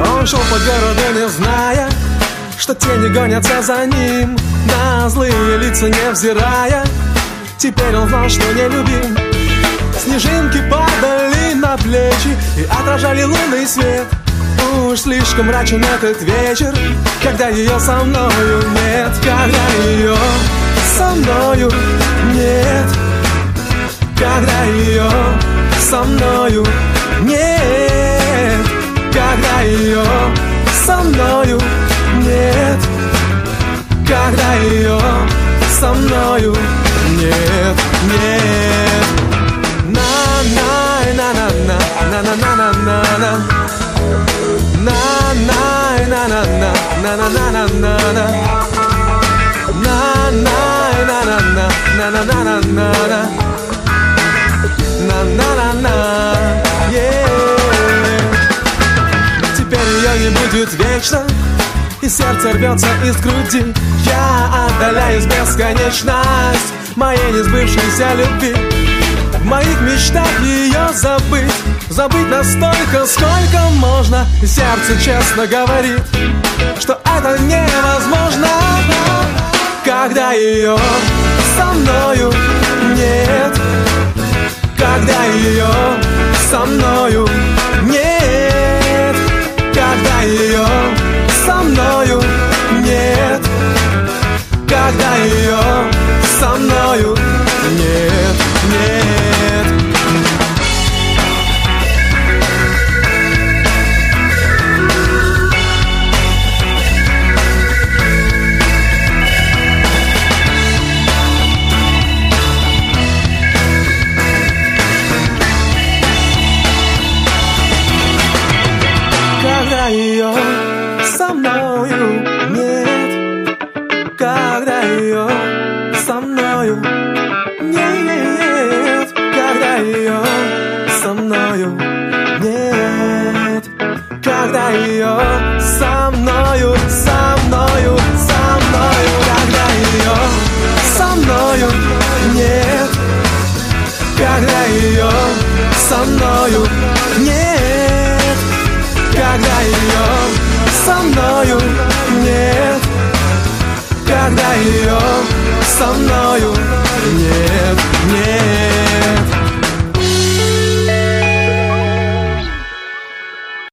Он шел по городу, не зная, что тени гонятся за ним, на злые лица невзирая. Теперь он знал, что не любим. Снежинки падали на плечи и отражали лунный свет. Уж слишком мрачен этот вечер, когда ее со мною нет, когда ее со мною нет, когда ее со мною нет, когда ее со мною нет, когда ее со мною нет. На на на на на на на на на на на на на на на на на на на Теперь ее не будет вечно И сердце рвется из груди Я отдаляюсь бесконечность Моей несбывшейся любви В моих мечтах ее забыть Забыть настолько, сколько можно Сердце честно говорит Что это невозможно Когда ее со мною нет. Когда ее со мною нет. Когда ее со мною нет. Когда ее know you need God, со мною. Yeah.